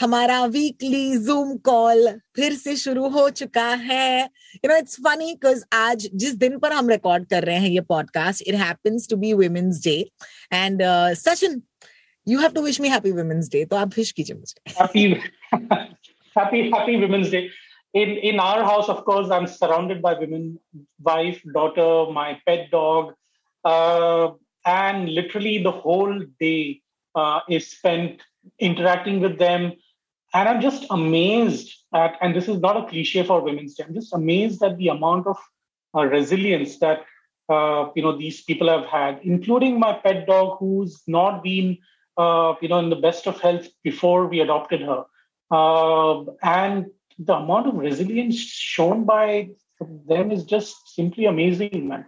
हमारा weekly Zoom call फिर से शुरू हो चुका है। You know it's funny because आज जिस दिन पर हम रिकॉर्ड कर रहे हैं ये podcast it happens to be Women's Day and Sachin you have to wish me happy Women's Day तो आप विश कीजिए मुझे। Happy happy happy Women's Day in in our house of course I am surrounded by women wife daughter my pet dog and literally the whole day is spent interacting with them and i'm just amazed at and this is not a cliche for women's day i'm just amazed at the amount of uh, resilience that uh, you know these people have had including my pet dog who's not been uh, you know in the best of health before we adopted her. Uh, and the amount of resilience shown by them is just simply amazing man.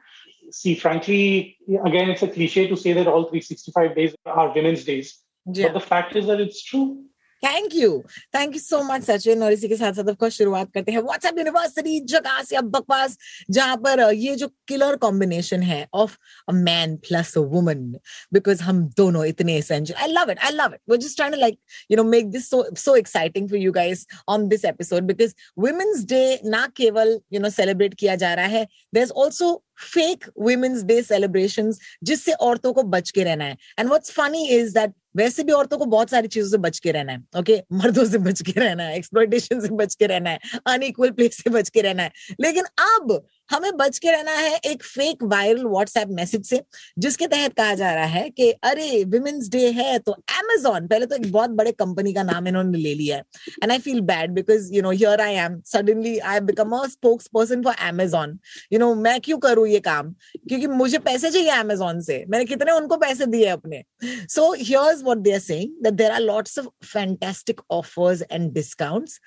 See frankly again it's a cliche to say that all 365 days are women's days. But the fact is that it's true thank you thank you so much Sachin और इसी के साथ साथ of course शुरुआत करते हैं WhatsApp university जगास या बकवास जहाँ पर ये जो किलर कॉम्बिनेशन है of a man plus a woman because हम दोनों इतने essential I love it I love it वो just trying like you know make this so so exciting for you guys on this episode because Women's Day ना केवल you know celebrate किया जा रहा है there is also fake Women's Day celebration जिससे औरतों को बच के रहना है. And what's funny is that वैसे भी औरतों को बहुत सारी चीज़ों से बच के रहना है ओके okay? मर्दों से बच के रहना है एक्सप्लोइटेशन से बच के रहना है अनइक्वल प्लेस से बच के रहना है। लेकिन अब हमें बच के रहना है एक फेक वायरल व्हाट्सएप मैसेज से, जिसके तहत कहा जा रहा है कि, अरे विमेन्स डे है तो Amazon, पहले तो एक बहुत बड़े कंपनी का नाम इन्होंने ले लिया है। And I feel bad because you know here I am suddenly I become a spokesperson for Amazon. You know मैं क्यों करूँ ये काम? क्योंकि मुझे पैसे चाहिए Amazon से। मैंने कितने उनको पैसे दिए अपने। So here's What they are saying that there are lots of fantastic offers and discounts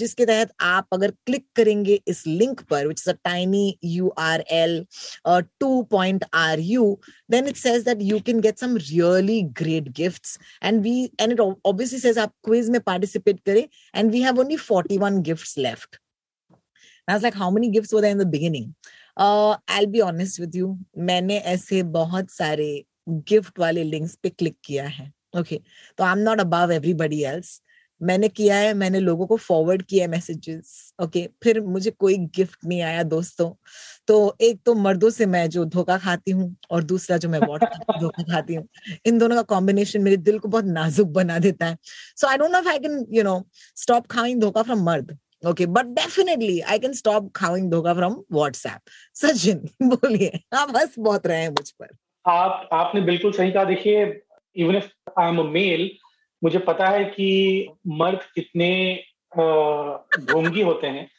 जिसके तहत आप अगर क्लिक करेंगे इस लिंक पर which is a tiny URL uh, 2.ru, then it says that you can get some really great gifts. And we and it obviously says आप quiz में participate करें and we have only 41 gifts left. And I was like, how many gifts were there in the beginning? Uh, I'll be honest with you. मैंने ऐसे बहुत सारे gift वाले links पे click किया है। Okay okay. तो I am not above everybody else मैंने किया है मैंने लोगों को फॉरवर्ड किया है मैसेजेस ओके okay, फिर मुझे कोई गिफ्ट नहीं आया दोस्तों। तो एक तो मर्दों से मैं जो धोखा खाती हूँ और दूसरा जो मैं व्हाट्सएप धोखा खाती हूँ। इन दोनों का कॉम्बिनेशन मेरे दिल को बहुत नाजुक बना देता है। So I don't know if I can you know stop खाइंग धोखा फ्रॉम मर्द okay but definitely I can stop खाइंग धोखा फ्रॉम व्हाट्सएप सचिन बोलिए आप हंस बहुत रहे हैं मुझ पर। आप, आपने बिल्कुल सही कहा। देखिए even if I am a male मुझे पता है कि मर्द कितने ढोंगी होते हैं।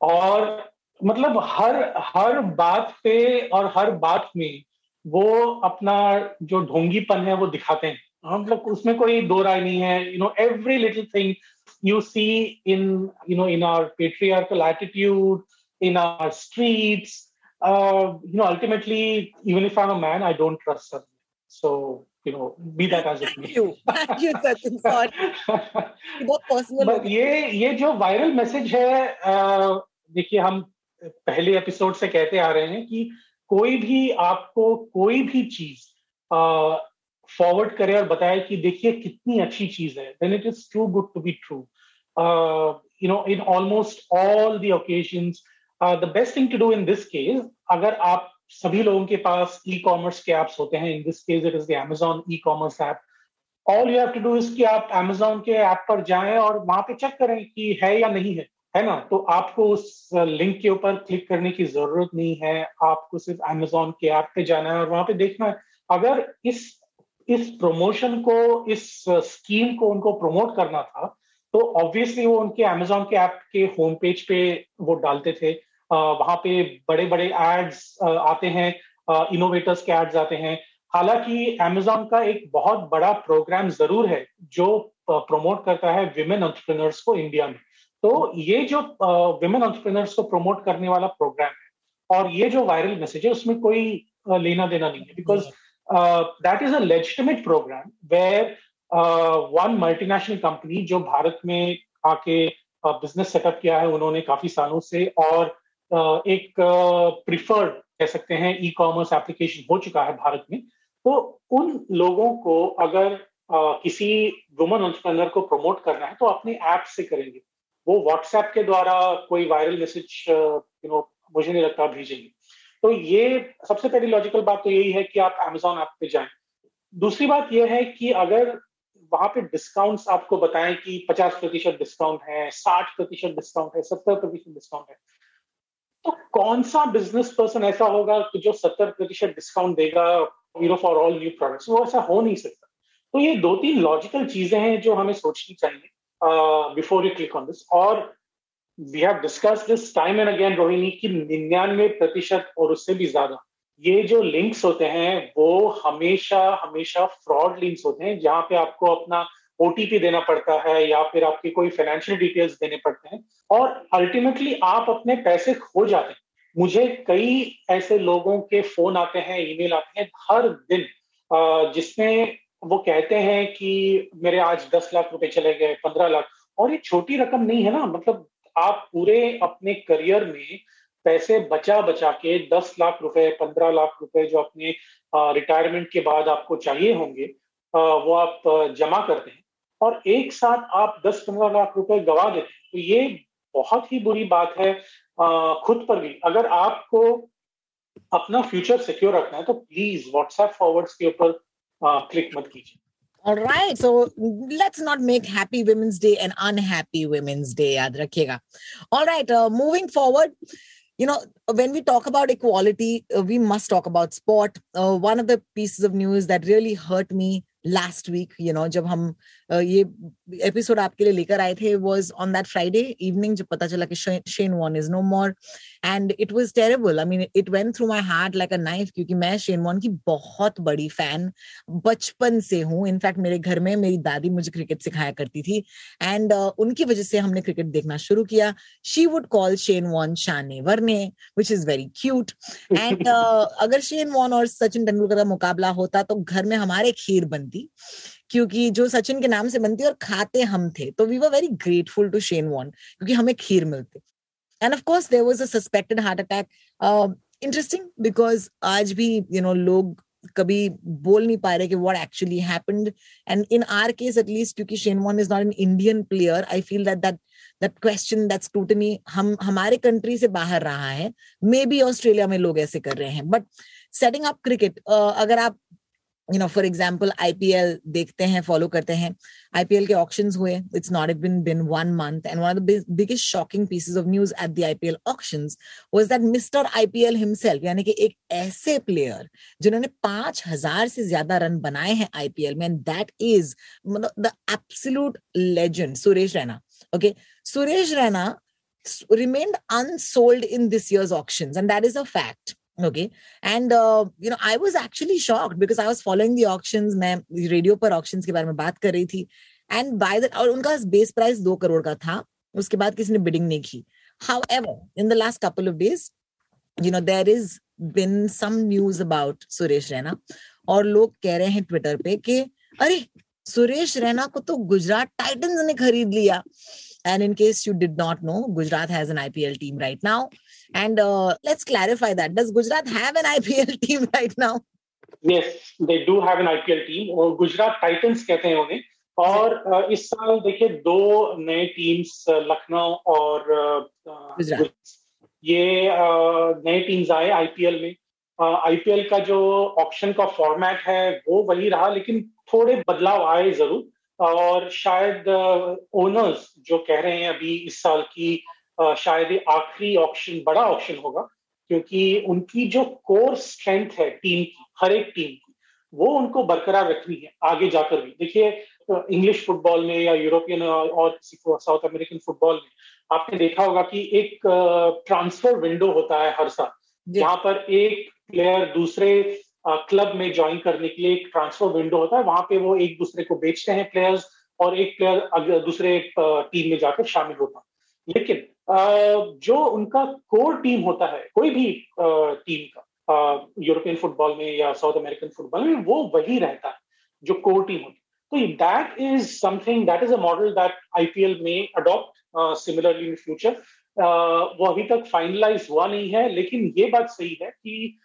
और मतलब हर हर बात पे और हर बात में वो अपना जो ढोंगीपन है वो दिखाते हैं। मतलब उसमें कोई दो राय नहीं है। You know every little thing you see in, you know, in our patriarchal attitude, in our streets uh, you know ultimately even if i'm a man i don't trust her. So you know be that as it may. you. Thank you Sachin. Sorry. बहुत personal But ये ये जो viral message है देखिए हम पहले episode से कहते आ रहे हैं कि कोई भी आपको कोई भी चीज़ फॉरवर्ड करे और बताए कि देखिए कितनी अच्छी चीज़ है then it is too good to be true you know in almost all the occasions the best thing to do in this case अगर आप सभी लोगों के पास ई कॉमर्स के एप्स होते हैं in this case it is the Amazon e commerce app all you have to do is कि आप Amazon के ऐप पर जाएँ और वहाँ पे चेक करें कि है या नहीं है है ना? तो आपको उस लिंक के ऊपर क्लिक करने की ज़रूरत नहीं है, आपको सिर्फ़ Amazon के ऐप पे जाना है और वहाँ पे देखना है। अगर इस इस प्रमोशन को, इस स्कीम को उनको प्रमोट करना था तो ऑब्वियसली वो उनके Amazon के ऐप के होम पेज पे वो डालते थे। वहाँ पे बड़े बड़े एड्स आते हैं इनोवेटर्स के एड्स आते हैं। हालाँकि Amazon का एक बहुत बड़ा प्रोग्राम ज़रूर है, जो प्रमोट करता है विमेन एंटरप्रेन्योर्स को इंडिया में। तो ये जो विमेन एंटरप्रेन्योर्स को प्रमोट करने वाला प्रोग्राम है, और ये जो वायरल मैसेज है, उसमें कोई लेना देना नहीं है। Because that is a legitimate program where one multinational company जो भारत में आके बिज़नेस सेटअप किया है, उन्होंने काफ़ी सालों से, और एक प्रिफर्ड कह सकते हैं ई कॉमर्स एप्लीकेशन हो चुका है भारत में। तो उन लोगों को अगर किसी वुमन ऑन्टरप्रनर को प्रमोट करना है तो अपने ऐप से करेंगे। वो व्हाट्सएप के द्वारा कोई वायरल मैसेज यू नो मुझे नहीं लगता भेजेंगे। तो ये सबसे पहली लॉजिकल बात तो यही है कि आप अमेजोन ऐप पे जाएँ। दूसरी बात यह है कि अगर वहाँ पे डिस्काउंट्स आपको बताएँ कि 50 प्रतिशत डिस्काउंट है 60 प्रतिशत डिस्काउंट है 70 प्रतिशत डिस्काउंट है तो कौन सा बिज़नेस पर्सन ऐसा होगा कि जो 70 प्रतिशत डिस्काउंट देगा hero for all new products वो ऐसा हो नहीं सकता। तो ये दो तीन लॉजिकल चीज़ें हैं जो हमें सोचनी चाहिए before you click on this और we have discuss this time and again Rohini, की निन्यानवे प्रतिशत और उससे भी ज़्यादा। ये जो लिंक्स होते हैं, वो हमेशा हमेशा फ्रॉड लिंक्स होते हैं, जहाँ पे आपको अपना ओटीपी देना पड़ता है या फिर आपकी कोई फाइनेंशियल डिटेल्स देने पड़ते हैं। और अल्टीमेटली आप अपने पैसे खो जाते हैं। मुझे कई ऐसे लोगों के फ़ोन आते हैं ईमेल आते हैं हर दिन जिसमें वो कहते हैं कि मेरे आज दस लाख रुपए चले गए, पंद्रह लाख। और ये छोटी रकम नहीं है ना मतलब आप पूरे अपने करियर में पैसे बचा बचा के दस लाख रुपए, पंद्रह लाख रुपए जो अपने रिटायरमेंट के बाद आपको चाहिए होंगे वो आप जमा करते हैं। और एक साथ आप दस पंद्रह लाख रुपए गवा देते हैं तो ये बहुत ही बुरी बात है खुद पर भी अगर आपको अपना फ्यूचर सिक्योर रखना है तो प्लीज़ व्हाट्सएप फॉरवर्ड्स के ऊपर क्लिक मत कीजिए All right, so let's not make Happy Women's Day an unhappy Women's Day. याद रखिएगा. All right, uh, moving forward, you know, when we talk about equality, uh, we must talk about sport. Uh, one of the pieces of news that really hurt me last week you know जब हम ये episode आपके लिए लेकर आए थे was on that Friday evening जब पता चला कि Shane Warne is no more and it was terrible I mean it went through my heart like a knife क्योंकि मैं शेन वॉन की बहुत बड़ी फ़ैन बचपन से हूँ. इनफैक्ट मेरे घर में मेरी दादी मुझे क्रिकेट सिखाया करती थी. एंड uh, उनकी वजह से हमने क्रिकेट देखना शुरू किया. She would call Shane Warne Shane Warne which is very cute and अगर शेन वॉन और सचिन तेंदुलकर का मुकाबला होता तो घर में हमारे खीर बनती क्योंकि जो सचिन के नाम से बनती और खाते हम थे तो we were very grateful to Shane Warne क्योंकि हमें खीर मिलती। And of course there was a suspected heart attack interesting because आज भी यू you नो know, लोग कभी बोल नहीं पा रहे कि what actually happened and in our case at least क्योंकि Shane Warne is not an Indian player I feel that that that question that scrutiny हम हमारे कंट्री से बाहर रहा है। मे बी ऑस्ट्रेलिया में लोग ऐसे कर रहे हैं। बट सेटिंग अप क्रिकेट अगर आप you know for example IPL देखते हैं फॉलो करते हैं। आईपीएल के ऑप्शन हुए it's not been been one month and one of the biggest shocking pieces of news at the IPL auction was that mister IPL himself यानी कि एक ऐसे प्लेयर जिन्होंने पाँच हज़ार से ज़्यादा रन बनाए हैं आईपीएल में and that is the absolute legend Suresh Raina okay Suresh Raina remained unsold in this year's auctions, and that is a fact. Okay and you know I was actually shocked because I was following the auction मैं radio पर auction के बारे में बात कर रही थी. And by the और उनका बेस प्राइस दो करोड़ का था. उसके बाद किसी ने बिडिंग नहीं की. However in the last couple of days you know there is been some news about Suresh Raina और लोग कह रहे हैं ट्विटर पे कि, अरे सुरेश रैना को तो गुजरात टाइटन्स ने खरीद लिया. And in case you did not know, Gujarat has an IPL team right now. And uh, let's clarify that. Does Gujarat have an IPL team right now? Yes, they do have an IPL team. और Gujarat Titans कहते हैं उन्हें और इस साल देखिए दो नए टीम्स लखनऊ और ये नए टीम्स आए आईपीएल में आईपीएल का जो ऑप्शन का फॉर्मेट है वो वही रहा लेकिन थोड़े बदलाव आए ज़रूर और शायद ओनर्स जो कह रहे हैं अभी इस साल की शायद आखिरी ऑप्शन बड़ा ऑप्शन होगा क्योंकि उनकी जो कोर स्ट्रेंथ है टीम की हर एक टीम की वो उनको बरकरार रखनी है आगे जाकर भी। देखिए इंग्लिश फुटबॉल में या यूरोपियन और साउथ अमेरिकन फुटबॉल में आपने देखा होगा कि एक ट्रांसफ़र विंडो होता है हर साल। जहाँ पर एक प्लेयर दूसरे क्लब में ज्वाइन करने के लिए एक ट्रांसफ़र विंडो होता है, वहाँ पे वो एक दूसरे को बेचते हैं प्लेयर्स और एक प्लेयर दूसरे टीम में जाकर शामिल होता है। लेकिन जो उनका कोर टीम होता है, कोई भी टीम का यूरोपियन फुटबॉल में या साउथ अमेरिकन फुटबॉल में, वो वही रहता है, जो कोर टीम होती है। तो that is something that is a model that IPL में अडॉप्ट सिमिलरली इन फ्यूचर वो अभी तक फाइनलाइज हुआ नहीं है, लेकिन ये बात सही है कि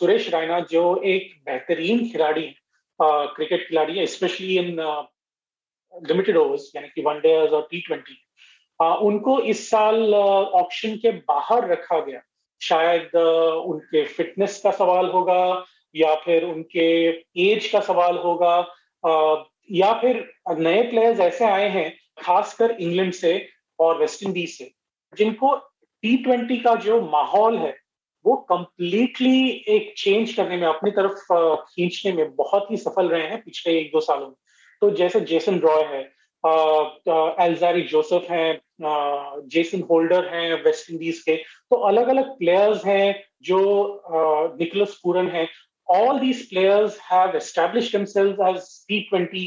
सुरेश रायना, जो एक बेहतरीन खिलाड़ी क्रिकेट खिलाड़ी है स्पेशली इन लिमिटेड ओवर्स यानी कि वनडे और टी ट्वेंटी उनको इस साल ऑप्शन के बाहर रखा गया। शायद उनके फिटनेस का सवाल होगा, या फिर उनके एज का सवाल होगा या फिर नए प्लेयर्स ऐसे आए हैं, खासकर इंग्लैंड से और वेस्ट इंडीज से, जिनको टी ट्वेंटी का जो माहौल है वो कंप्लीटली एक चेंज करने में, अपनी तरफ़ खींचने में बहुत ही सफल रहे हैं पिछले एक दो सालों में। तो जैसे जेसन रॉय है एल्जारी जोसेफ हैं जेसन होल्डर हैं वेस्ट इंडीज के तो अलग अलग प्लेयर्स हैं जो निकोलस पूरन हैं। All these players have established themselves as T20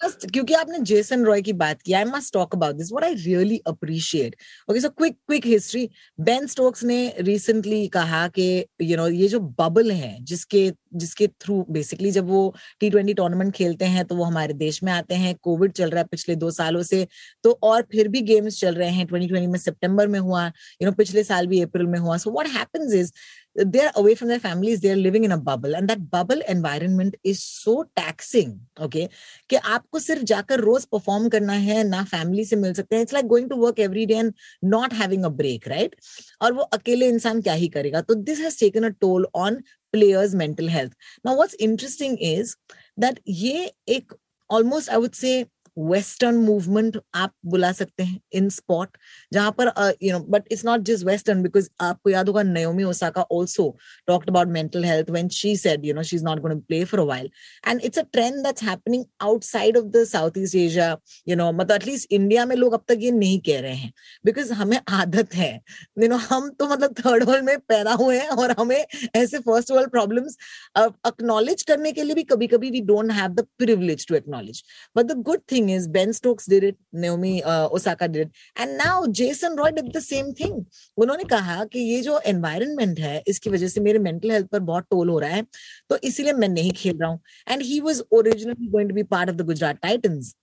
specialists. क्योंकि आपने जेसन रॉय की बात की I must talk about this what I really appreciate okay so quick quick history Ben Stokes ने रिसेंटली कहा कि यू नो ये जो बबल है जिसके जिसके थ्रू बेसिकली जब वो टी ट्वेंटी टूर्नामेंट खेलते हैं तो वो हमारे देश में आते हैं कोविड चल रहा है पिछले दो सालों से तो और फिर भी गेम्स चल रहे हैं ट्वेंटी ट्वेंटी में सितंबर में हुआ यू you नो know, पिछले साल भी अप्रैल में हुआ so what happens is they're away from their families they're living in a bubble, and that bubble environment is so taxing, okay, कि आपको सिर्फ़ जाकर रोज परफॉर्म करना है, ना फैमिली से मिल सकते हैं। It's like going to work every day and not having a break right और वो अकेले इंसान क्या ही करेगा? तो this has taken a toll on players mental health now what's interesting is that ये एक almost I would say western movement आप बुला सकते हैं इन स्पॉट जहाँ पर you know but it's not just western because आपको याद होगा Naomi Osaka also talked about mental health when she said you know she is not going to play for a while and it's a trend that's happening outside of the South East Asia you know मतलब at least India में लोग अब तक ये नहीं कह रहे हैं बिकॉज़ हमें आदत है। यू you नो know, हम तो मतलब थर्ड वर्ल्ड में पैदा हुए हैं और हमें ऐसे फ़र्स्ट वर्ल्ड प्रॉब्लम्स अक्नॉलेज करने के लिए भी कभी कभी we don't have the privilege to acknowledge but the good thing is Ben Stokes did it, Naomi uh, Osaka did it, and now Jason Roy did the same thing. उन्होंने कहा कि ये जो एनवायरनमेंट है इसकी वजह से मेरे मेंटल हेल्थ पर बहुत टोल हो रहा है तो इसीलिए मैं नहीं खेल रहा हूँ। And he was originally going to be part of the Gujarat Titans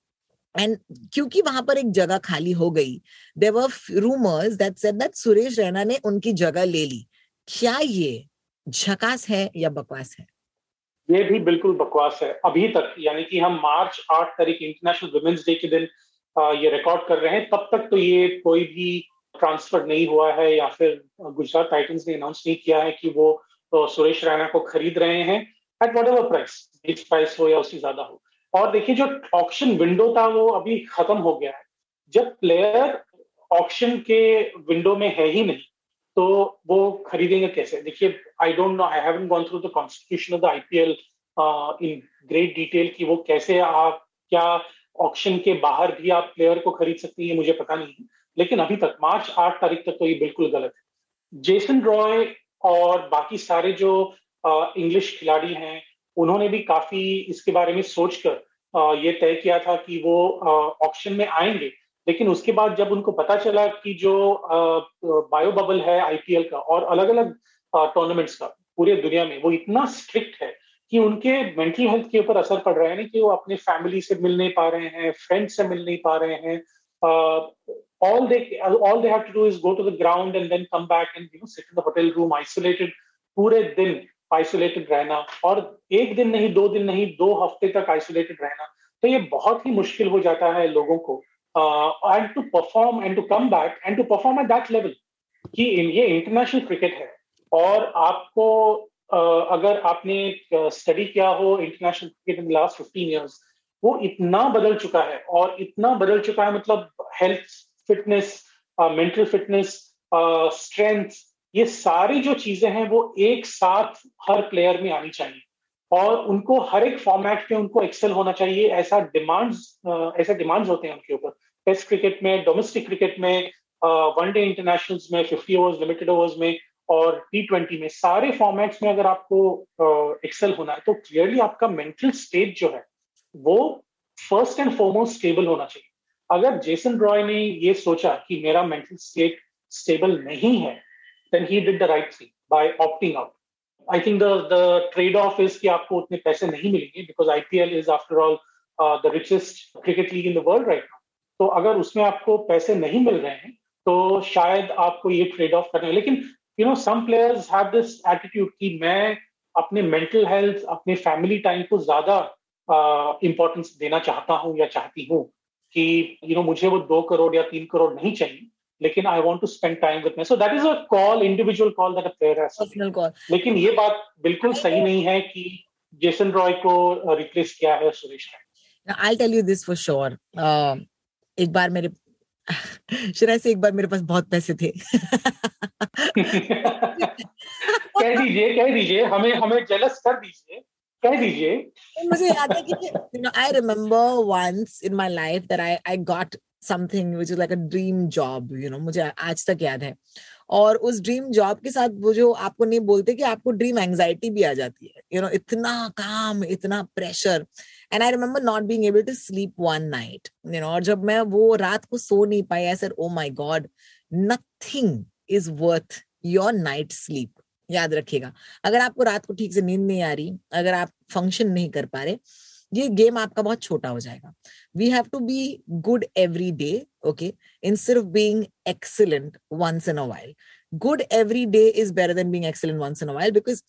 and क्योंकि वहाँ पर एक जगह खाली हो गई there were rumours that said that Suresh Raina ने उनकी जगह ले ली। क्या ये झकास है या बकवास है? ये भी बिल्कुल बकवास है। अभी तक, यानी कि हम मार्च आठ तारीख इंटरनेशनल वुमेन्स डे के दिन ये रिकॉर्ड कर रहे हैं। तब तक तो ये कोई भी ट्रांसफ़र नहीं हुआ है या फिर गुजरात टाइटन्स ने अनाउंस नहीं किया है कि वो तो सुरेश रैना को खरीद रहे हैं। एट वट एवर प्राइस बीस प्राइस हो या उससे ज़्यादा हो। और देखिए, जो ऑप्शन विंडो था वो अभी खत्म हो गया है। जब प्लेयर ऑप्शन के विंडो में है ही नहीं तो वो खरीदेंगे कैसे? देखिए I don't know I haven't gone through the constitution of the IPL in great detail कि वो कैसे आप क्या ऑप्शन के बाहर भी आप प्लेयर को खरीद सकती हैं मुझे पता नहीं लेकिन अभी तक मार्च आठ तारीख तक तो ये बिल्कुल गलत है। जेसन रॉय और बाकी सारे जो इंग्लिश uh, खिलाड़ी हैं उन्होंने भी काफ़ी इसके बारे में सोचकर uh, ये तय किया था कि वो ऑप्शन uh, में आएँगे। लेकिन उसके बाद जब उनको पता चला कि जो बायो बबल है आईपीएल का और अलग अलग टूर्नामेंट्स का पूरे दुनिया में, वो इतना स्ट्रिक्ट है कि उनके मेंटल हेल्थ के ऊपर असर पड़ रहा है नहीं कि वो अपने फैमिली से मिल नहीं पा रहे हैं फ्रेंड से मिल नहीं पा रहे हैं। All they all they have to do is go to the ground and then come back and you know sit in the hotel room isolated पूरे दिन आइसोलेटेड रहना और एक दिन नहीं, दो दिन नहीं, दो हफ़्ते तक आइसोलेटेड रहना। तो ये बहुत ही मुश्किल हो जाता है लोगों को। And to perform and to come back and to perform at that level कि ये इंटरनेशनल क्रिकेट है। और आपको uh, अगर आपने स्टडी uh, किया हो international cricket in last fifteen years वो इतना बदल चुका है। और इतना बदल चुका है मतलब health fitness mental fitness strength ये सारी जो चीज़ें हैं वो एक साथ हर प्लेयर में आनी चाहिए। और उनको हर एक फॉर्मेट पे उनको एक्सेल होना चाहिए। ऐसा डिमांड्स uh, ऐसे डिमांड्स होते हैं उनके ऊपर। टेस्ट क्रिकेट में डोमेस्टिक क्रिकेट में वनडे इंटरनेशनल्स में फिफ्टी ओवर्स लिमिटेड ओवर्स में और टी ट्वेंटी में, सारे फॉर्मेट्स में अगर आपको एक्सेल होना है तो क्लियरली आपका मेंटल स्टेट जो है, वो फ़र्स्ट एंड फॉरमोस्ट स्टेबल होना चाहिए। अगर जेसन रॉय ने ये सोचा कि मेरा मेंटल स्टेट स्टेबल नहीं है then he did the right thing by opting out I think the trade off is कि आपको उतने पैसे नहीं मिलेंगे because IPL is after all the richest cricket league in the world right now तो अगर उसमें आपको पैसे नहीं मिल रहे हैं तो शायद आपको ये ट्रेड ऑफ़ करना है। लेकिन you know some players have this attitude कि मैं अपने मेंटल हेल्थ अपने फैमिली टाइम को ज़्यादा इंपॉर्टेंस देना चाहता हूँ या चाहती हूँ कि यू you नो know, मुझे वो दो करोड़ या तीन करोड़ नहीं चाहिए लेकिन I want to spend time with me so that is a call individual call that a player has लेकिन ये बात बिल्कुल सही नहीं है कि जेसन रॉय को रिप्लेस किया है Suresh I tell you this for sure एक बार मेरे शराय से एक बार मेरे पास बहुत पैसे थे। कह दीजिए कह दीजिए हमें हमें जेलस कर दीजिए कह दीजिए। मुझे याद है कि you know I remember once in my life that I I got something which is like a dream job you know मुझे आज तक याद है। और उस ड्रीम जॉब के साथ वो जो आपको नहीं बोलते कि आपको ड्रीम एंजाइटी भी आ जाती है। यू you नो know, इतना काम इतना pressure and I remember not being able to sleep one night you know और जब मैं वो रात को सो नहीं पाई I said oh my God nothing is worth your night sleep याद रखिएगा। अगर आपको रात को ठीक से नींद नहीं आ रही, अगर आप फ़ंक्शन नहीं कर पा रहे, ये गेम आपका बहुत छोटा हो जाएगा। We have to be good every day okay instead of being excellent once in a while good every day is better than being excellent once in a while because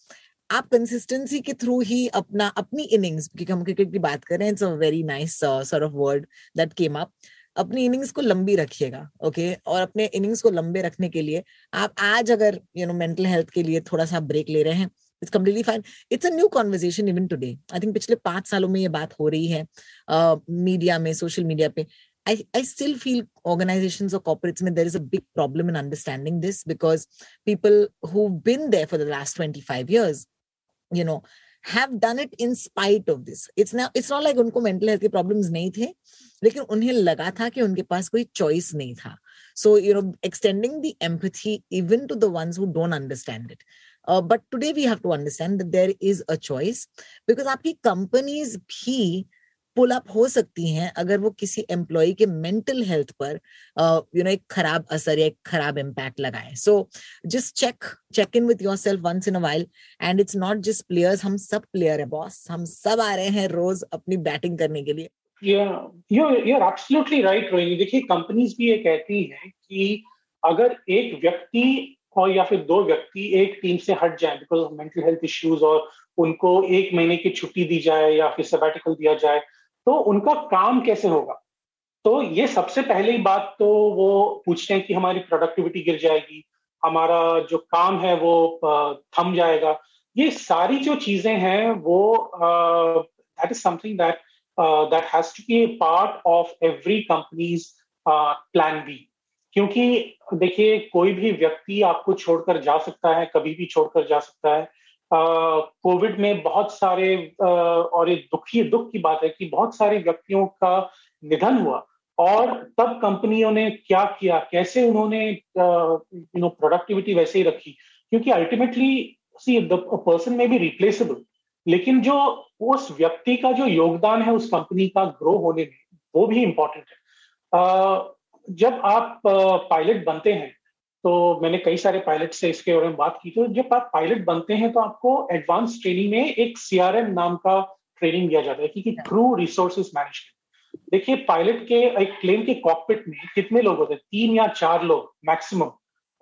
आप कंसिस्टेंसी के through ही अपना अपनी innings क्योंकि हम cricket की बात करें it's a very nice sort of word that came up अपनी इनिंग्स को लंबी रखिएगा ओके okay? और अपने इनिंग्स को लंबे रखने के लिए आप आज अगर यू नो मेंटल हेल्थ के लिए थोड़ा सा ब्रेक ले रहे हैं it's completely fine it's a new conversation even today I think पिछले पाँच सालों में ये बात हो रही है मीडिया uh, में सोशल मीडिया पे. I, I still feel organizations or corporates, I mean, there is a big problem in understanding this because people who've been there for the last 25 years, you know, have done it in spite of this. It's now it's not like उनको mental health के problems नहीं थे, लेकिन उन्हें लगा था कि उनके पास कोई choice नहीं था. So, you know, extending the empathy even to the ones who don't understand it. But today we have to understand that there is a choice because आपकी कंपनीज़ भी पुल अप हो सकती हैं, अगर वो किसी एम्प्लॉय के मेंटल हेल्थ पर यू नो एक खराब असर या एक खराब इम्पैक्ट लगाए। So just check check in with yourself once in a while and it's not just players हम सब प्लेयर है बॉस हम सब आ रहे हैं रोज अपनी बैटिंग करने के लिए। देखिए कंपनीज़ भी ये कहती हैं कि अगर एक व्यक्ति और या फिर दो व्यक्ति एक टीम से हट जाए because of mental health issues और उनको एक महीने की छुट्टी दी जाए या फिर सेबेटिकल दिया जाए तो उनका काम कैसे होगा? तो ये सबसे पहली बात तो वो पूछते हैं कि हमारी प्रोडक्टिविटी गिर जाएगी, हमारा जो काम है वो थम जाएगा। ये सारी जो चीज़ें हैं वो that is something that that has to be part of every company's plan B क्योंकि देखिए, कोई भी व्यक्ति आपको छोड़कर जा सकता है, कभी भी छोड़कर जा सकता है। कोविड में बहुत सारे और ये दुखी दुख की बात है कि बहुत सारे व्यक्तियों का निधन हुआ और तब कंपनियों ने क्या किया? कैसे उन्होंने यू नो प्रोडक्टिविटी वैसे ही रखी? क्योंकि ultimately see the person may be replaceable लेकिन जो उस व्यक्ति का जो योगदान है, उस कंपनी का ग्रो होने में, वो भी इम्पोर्टेंट है। जब आप पायलट बनते हैं तो मैंने कई सारे पायलट से इसके बारे में बात की तो जब आप पायलट बनते हैं तो आपको एडवांस ट्रेनिंग में एक सीआरएम नाम का ट्रेनिंग दिया जाता है क्योंकि थ्रू रिसोर्सेज मैनेजमेंट देखिए पायलट के एक प्लेन के कॉकपिट में कितने लोग होते हैं? तीन या चार लोग मैक्सिमम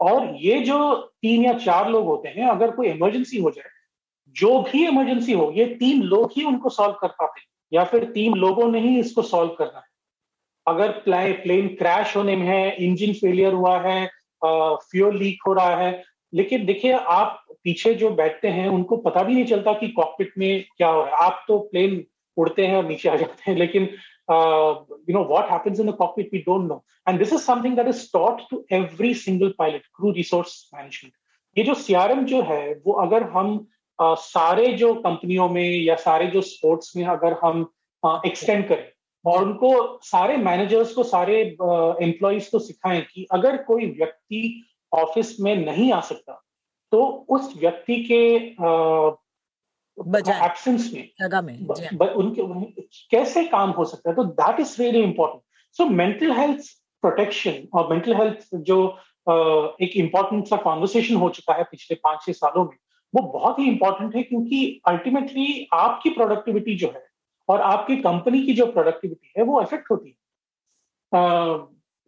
और ये जो तीन या चार लोग होते हैं अगर कोई इमरजेंसी हो जाए जो भी इमरजेंसी हो ये तीन लोग ही उनको सॉल्व कर पाते हैं या फिर तीन लोगों ने ही इसको सॉल्व करना है। अगर प्लेन क्रैश होने में है इंजन फेलियर हुआ है फ्यूल लीक हो रहा है। लेकिन देखिए आप पीछे जो बैठते हैं उनको पता भी नहीं चलता कि कॉकपिट में क्या हो रहा है। आप तो प्लेन उड़ते हैं और नीचे आ जाते हैं लेकिन you know what happens in the cockpit we don't know and this is something that is taught to every single pilot crew resource management ये जो सीआरएम जो है वो अगर हम uh, सारे जो कंपनियों में या सारे जो स्पोर्ट्स में अगर हम एक्सटेंड uh, करें और उनको सारे मैनेजर्स को सारे एम्प्लॉयज़ को सिखाएँ कि अगर कोई व्यक्ति ऑफ़िस में नहीं आ सकता तो उस व्यक्ति के एब्सेंस में जगह में ब, उनके कैसे काम हो सकता है? तो that is really important so mental health protection और मेंटल हेल्थ जो एक इंपॉर्टेंट सा कॉन्वर्सेशन हो चुका है पिछले पाँच छह सालों में वो बहुत ही इंपॉर्टेंट है क्योंकि अल्टीमेटली आपकी प्रोडक्टिविटी जो है और आपकी कंपनी की जो प्रोडक्टिविटी है, वो अफेक्ट होती है।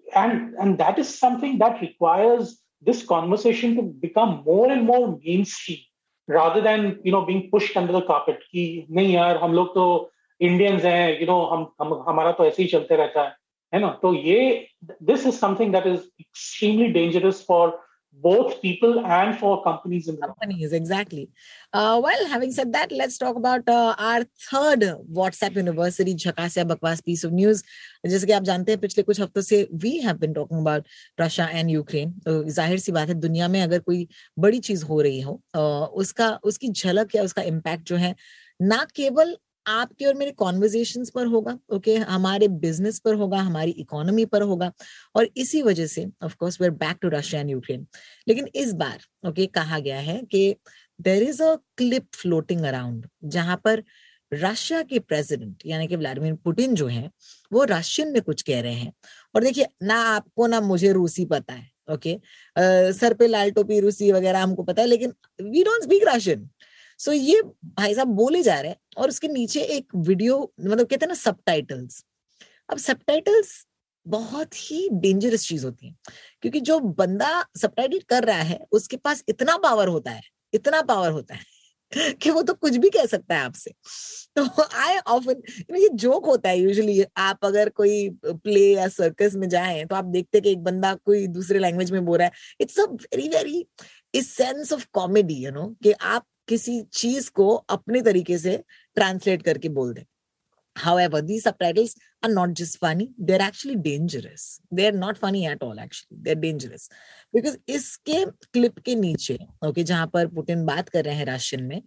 And and that is something that requires this conversation to become more and more mainstream rather than you know being pushed under the carpet कि नहीं यार, हम लोग तो इंडियंस हैं यू नो हम हम, हमारा तो ऐसे ही चलते रहता है। है ना? तो ये this is something that is extremely dangerous for both people and for companies the companies exactly uh, well having said that let's talk about uh, our third whatsapp university झकासिया बकवास piece of news जैसे कि आप जानते हैं पिछले कुछ हफ्तों से have been talking about Russia and Ukraine तो ज़ाहिर सी बात है दुनिया में अगर कोई बड़ी चीज़ हो रही हो uh, उसका उसकी झलक या उसका इम्पैक्ट जो है ना केवल आपके और मेरे कॉन्वर्जेशन पर होगा ओके okay? हमारे बिज़नेस पर होगा हमारी इकोनॉमी पर होगा और इसी वजह से of course we back to Russia and Ukraine लेकिन इस बार ओके okay, कहा गया है कि there is a clip floating around जहाँ पर रशिया के प्रेसिडेंट यानी कि व्लादिमीर पुतिन जो है वो रशियन में कुछ कह रहे हैं और देखिए ना आपको ना मुझे रूसी पता है ओके okay? uh, सर पे लाल टोपी रूसी वगैरह हमको पता है लेकिन we don't speak Russian so ये भाई साहब बोले जा रहे हैं और उसके नीचे एक वीडियो मतलब कहते हैं ना सब अब सब बहुत ही डेंजरस चीज़ होती है, क्योंकि जो बंदा सब कर रहा है, उसके पास इतना पावर होता है, इतना पावर होता है कि वो तो कुछ भी कह सकता है आपसे। तो आई ऑफन ये जोक होता है यूजुअली आप अगर कोई प्ले या सर्कस में जाएँ तो आप देखते कि एक बंदा कोई दूसरे लैंग्वेज में बोल रहा है। इट्स अ वेरी वेरी इस sense of comedy you know कि आप किसी चीज़ को अपने तरीके से ट्रांसलेट करके बोल दे। However the subtitles are not just funny they are actually dangerous they are not funny at all actually they are dangerous because इसके क्लिप के नीचे ओके okay, जहाँ पर पुटिन बात कर रहे हैं राशियन में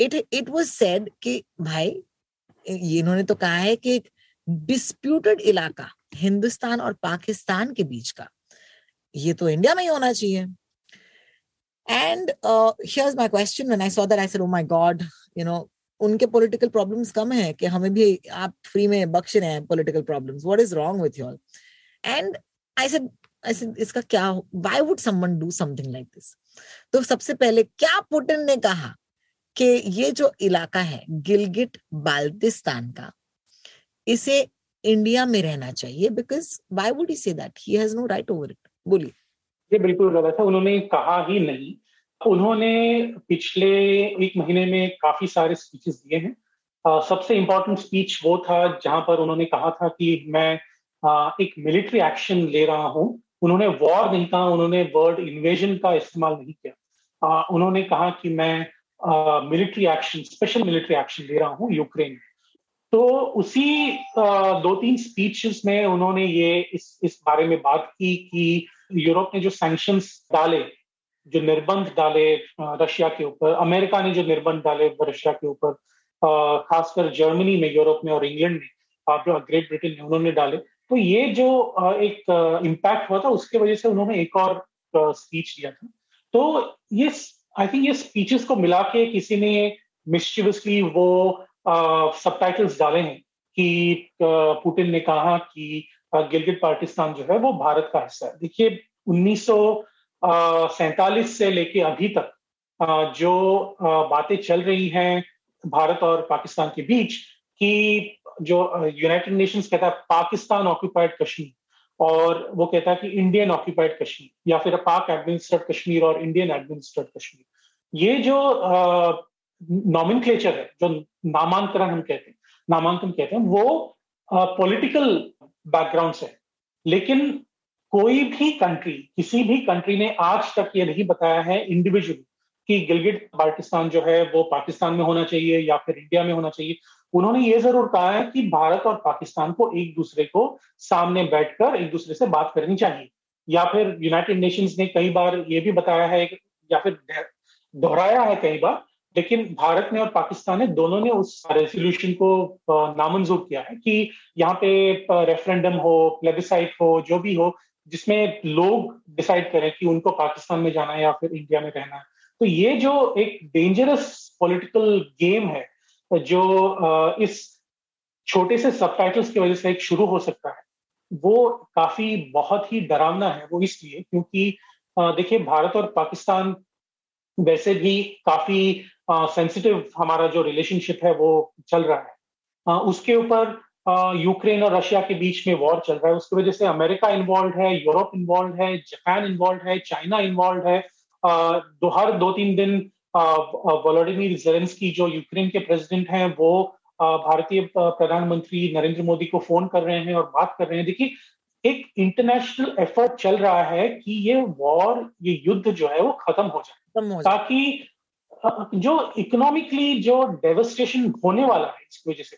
इट इट वॉज़ सेड कि भाई इन्होंने तो कहा है कि एक डिस्प्यूटेड इलाका हिंदुस्तान और पाकिस्तान के बीच का ये तो इंडिया में ही होना चाहिए। And uh, here's my question. When I saw that, I said, "Oh my God, you know, उनके पॉलिटिकल प्रॉब्लम्स कम है कि हमें भी आप फ्री में बख्श रहे हैं political problems what is wrong with you all and I said I said इसका क्या why would someone do something like this तो सबसे पहले क्या पुटिन ने कहा कि ये जो इलाका है गिलगिट बाल्टिस्तान का इसे इंडिया में रहना चाहिए? Because why would he say that he has no right over it बोलिए। ये बिल्कुल गलत है उन्होंने कहा ही नहीं। उन्होंने पिछले एक महीने में काफ़ी सारे स्पीचेस दिए हैं। uh, सबसे इम्पोर्टेंट स्पीच वो था जहाँ पर उन्होंने कहा था कि मैं uh, एक मिलिट्री एक्शन ले रहा हूँ। उन्होंने वॉर नहीं कहा उन्होंने वर्ड इन्वेजन का इस्तेमाल नहीं किया। uh, उन्होंने कहा कि मैं military action special military action ले रहा हूँ यूक्रेन में। तो उसी दो तीन स्पीचेस में उन्होंने ये इस इस बारे में बात की कि यूरोप ने जो सैंक्शन डाले, जो निर्बंध डाले रशिया के ऊपर, अमेरिका ने जो निर्बंध डाले रशिया के ऊपर खासकर जर्मनी में, यूरोप में और इंग्लैंड में ग्रेट ब्रिटेन में उन्होंने डाले। तो ये जो एक इम्पैक्ट हुआ था, उसके वजह से उन्होंने एक और स्पीच दिया था। तो ये आई थिंक ये स्पीचेस को मिला के किसी ने मिस्चिवसली वो सब डाले हैं कि पुतिन ने कहा कि गिलगित पाकिस्तान जो है वो भारत का हिस्सा है। देखिए, उन्नीस से लेके अभी तक जो बातें चल रही हैं भारत और पाकिस्तान के बीच कि जो यूनाइटेड नेशंस कहता है पाकिस्तान ऑक्यूपाइड कश्मीर और वो कहता है कि इंडियन ऑक्यूपाइड कश्मीर या फिर पाक एडमिनिस्ट्रेट कश्मीर और इंडियन एडमिनिस्ट्रेट कश्मीर। ये जो नॉमिन है, जो नामांतरण हम कहते हैं, नामांकन कहते हैं, वो पॉलिटिकल बैकग्राउंड से। लेकिन कोई भी कंट्री किसी भी कंट्री ने आज तक ये नहीं बताया है इंडिविजुअली कि गिलगिट पाकिस्तान जो है, वो पाकिस्तान में होना चाहिए या फिर इंडिया में होना चाहिए। उन्होंने ये ज़रूर कहा है कि भारत और पाकिस्तान को एक दूसरे को सामने बैठकर एक दूसरे से बात करनी चाहिए। या फिर यूनाइटेड नेशंस ने कई बार ये भी बताया है या फिर दोहराया है कई बार लेकिन भारत ने और पाकिस्तान ने दोनों ने उस रेजोल्यूशन को नामंजूर किया है कि यहाँ पे रेफरेंडम हो प्लेबिसाइट हो, जो भी हो, जिसमें लोग डिसाइड करें कि उनको पाकिस्तान में जाना है या फिर इंडिया में रहना है। तो ये जो एक डेंजरस पॉलिटिकल गेम है, जो इस छोटे से सब की वजह से एक शुरू हो सकता है, वो काफ़ी बहुत ही डरावना है वो इसलिए क्योंकि देखिए भारत और पाकिस्तान वैसे भी काफ़ी सेंसिटिव हमारा जो रिलेशनशिप है वो चल रहा है। उसके ऊपर यूक्रेन और रशिया के बीच में वॉर चल रहा है। उसकी वजह से अमेरिका इन्वॉल्व है, यूरोप इन्वॉल्व है, जापान इन्वॉल्व है, चाइना इन्वॉल्व है। दो, हर दो तीन दिन वोलोडिमिर जेलेंस्की जो यूक्रेन के प्रेसिडेंट हैं, वो भारतीय प्रधानमंत्री नरेंद्र मोदी को फ़ोन कर रहे हैं और बात कर रहे हैं। देखिए एक इंटरनेशनल एफर्ट चल रहा है कि ये वॉर ये युद्ध जो है वो खत्म हो जाए। ताकि जो इकोनॉमिकली जो डेवस्टेशन होने वाला है इसकी वजह से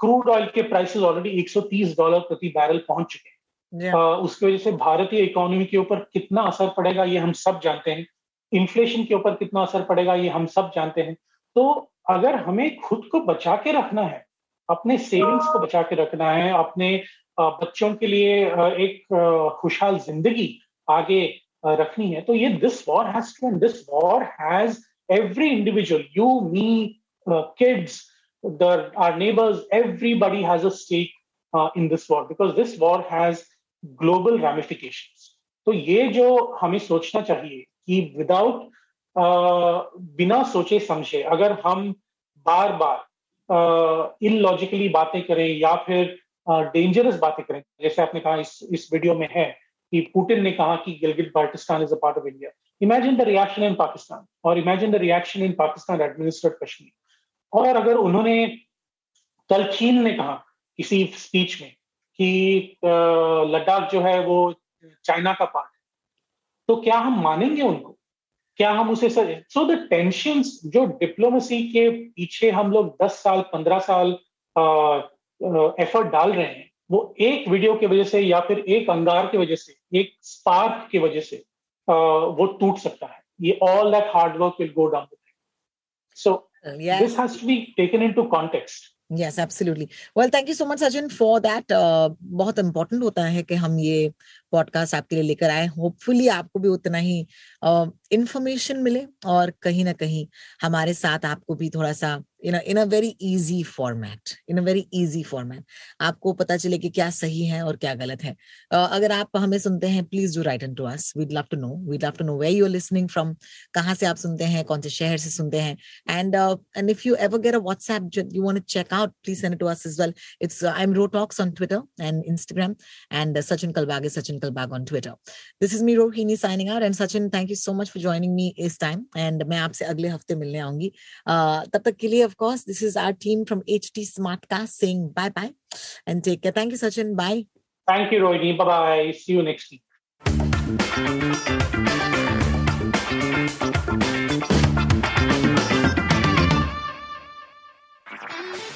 क्रूड ऑयल के प्राइसेस ऑलरेडी 130 डॉलर प्रति बैरल पहुँच चुके हैं। yeah. उसकी वजह से भारतीय इकोनॉमी के ऊपर कितना असर पड़ेगा ये हम सब जानते हैं। इन्फ्लेशन के ऊपर कितना असर पड़ेगा ये हम सब जानते हैं। तो अगर हमें खुद को बचा के रखना है अपने सेविंग्स को बचा के रखना है अपने बच्चों के लिए एक खुशहाल ज़िंदगी आगे रखनी है। तो ये this war has to end this war has every individual you me kids our neighbours everybody has a stake in this war because this war has global ramification तो ये जो हमें सोचना चाहिए कि विदाउट बिना सोचे समझे, अगर हम बार बार इलॉजिकली बातें करें या फिर डेंजरस बातें करें। जैसे आपने कहा इस इस वीडियो में है कि पुतिन ने कहा कि Gilgit Baltistan is a part of India imagine the reaction in Pakistan और imagine the reaction in Pakistan administrate Kashmir और अगर उन्होंने कल चीन ने कहा किसी स्पीच में कि लद्दाख जो है वो चाइना का पार्ट है। तो क्या हम मानेंगे उनको? क्या हम उसे सो द टेंशन जो डिप्लोमेसी के पीछे हम लोग 10 साल 15 साल एफर्ट डाल रहे हैं वो एक वीडियो की वजह से या फिर एक अंगार की वजह से एक स्पार्क की वजह से वो टूट सकता है। ये all that hard work will go down so this has to be taken into context yes absolutely well thank you so much Sachin for that बहुत इंपॉर्टेंट होता है कि हम ये पॉडकास्ट आपके लिए लेकर आए होपफुली आपको भी उतना ही इंफॉर्मेशन मिले और कहीं ना कहीं हमारे साथ आपको भी थोड़ा सा in in a very easy format in a very easy format आपको पता चले कि क्या सही है और क्या गलत है। uh, अगर आप हमें सुनते हैं please do write in to us we'd love to know we'd love to know where you listening from कहाँ से आप सुनते हैं कौन से शहर से सुनते हैं। And and if you ever get a WhatsApp you want to check out please send to us as well it's I am ro talks on Twitter and Instagram and Sachin Kalbag Sachin Kalbag on Twitter this is me Rohini signing out and Sachin thank you so much for joining me इस time and मैं आपसे अगले हफ्ते मिलने आऊंगी uh, तब तक के लिए of course this is our team from HT Smartcast saying bye bye and take care. Thank you, Sachin. Bye. Thank you, Rohini. Bye bye. See you next week.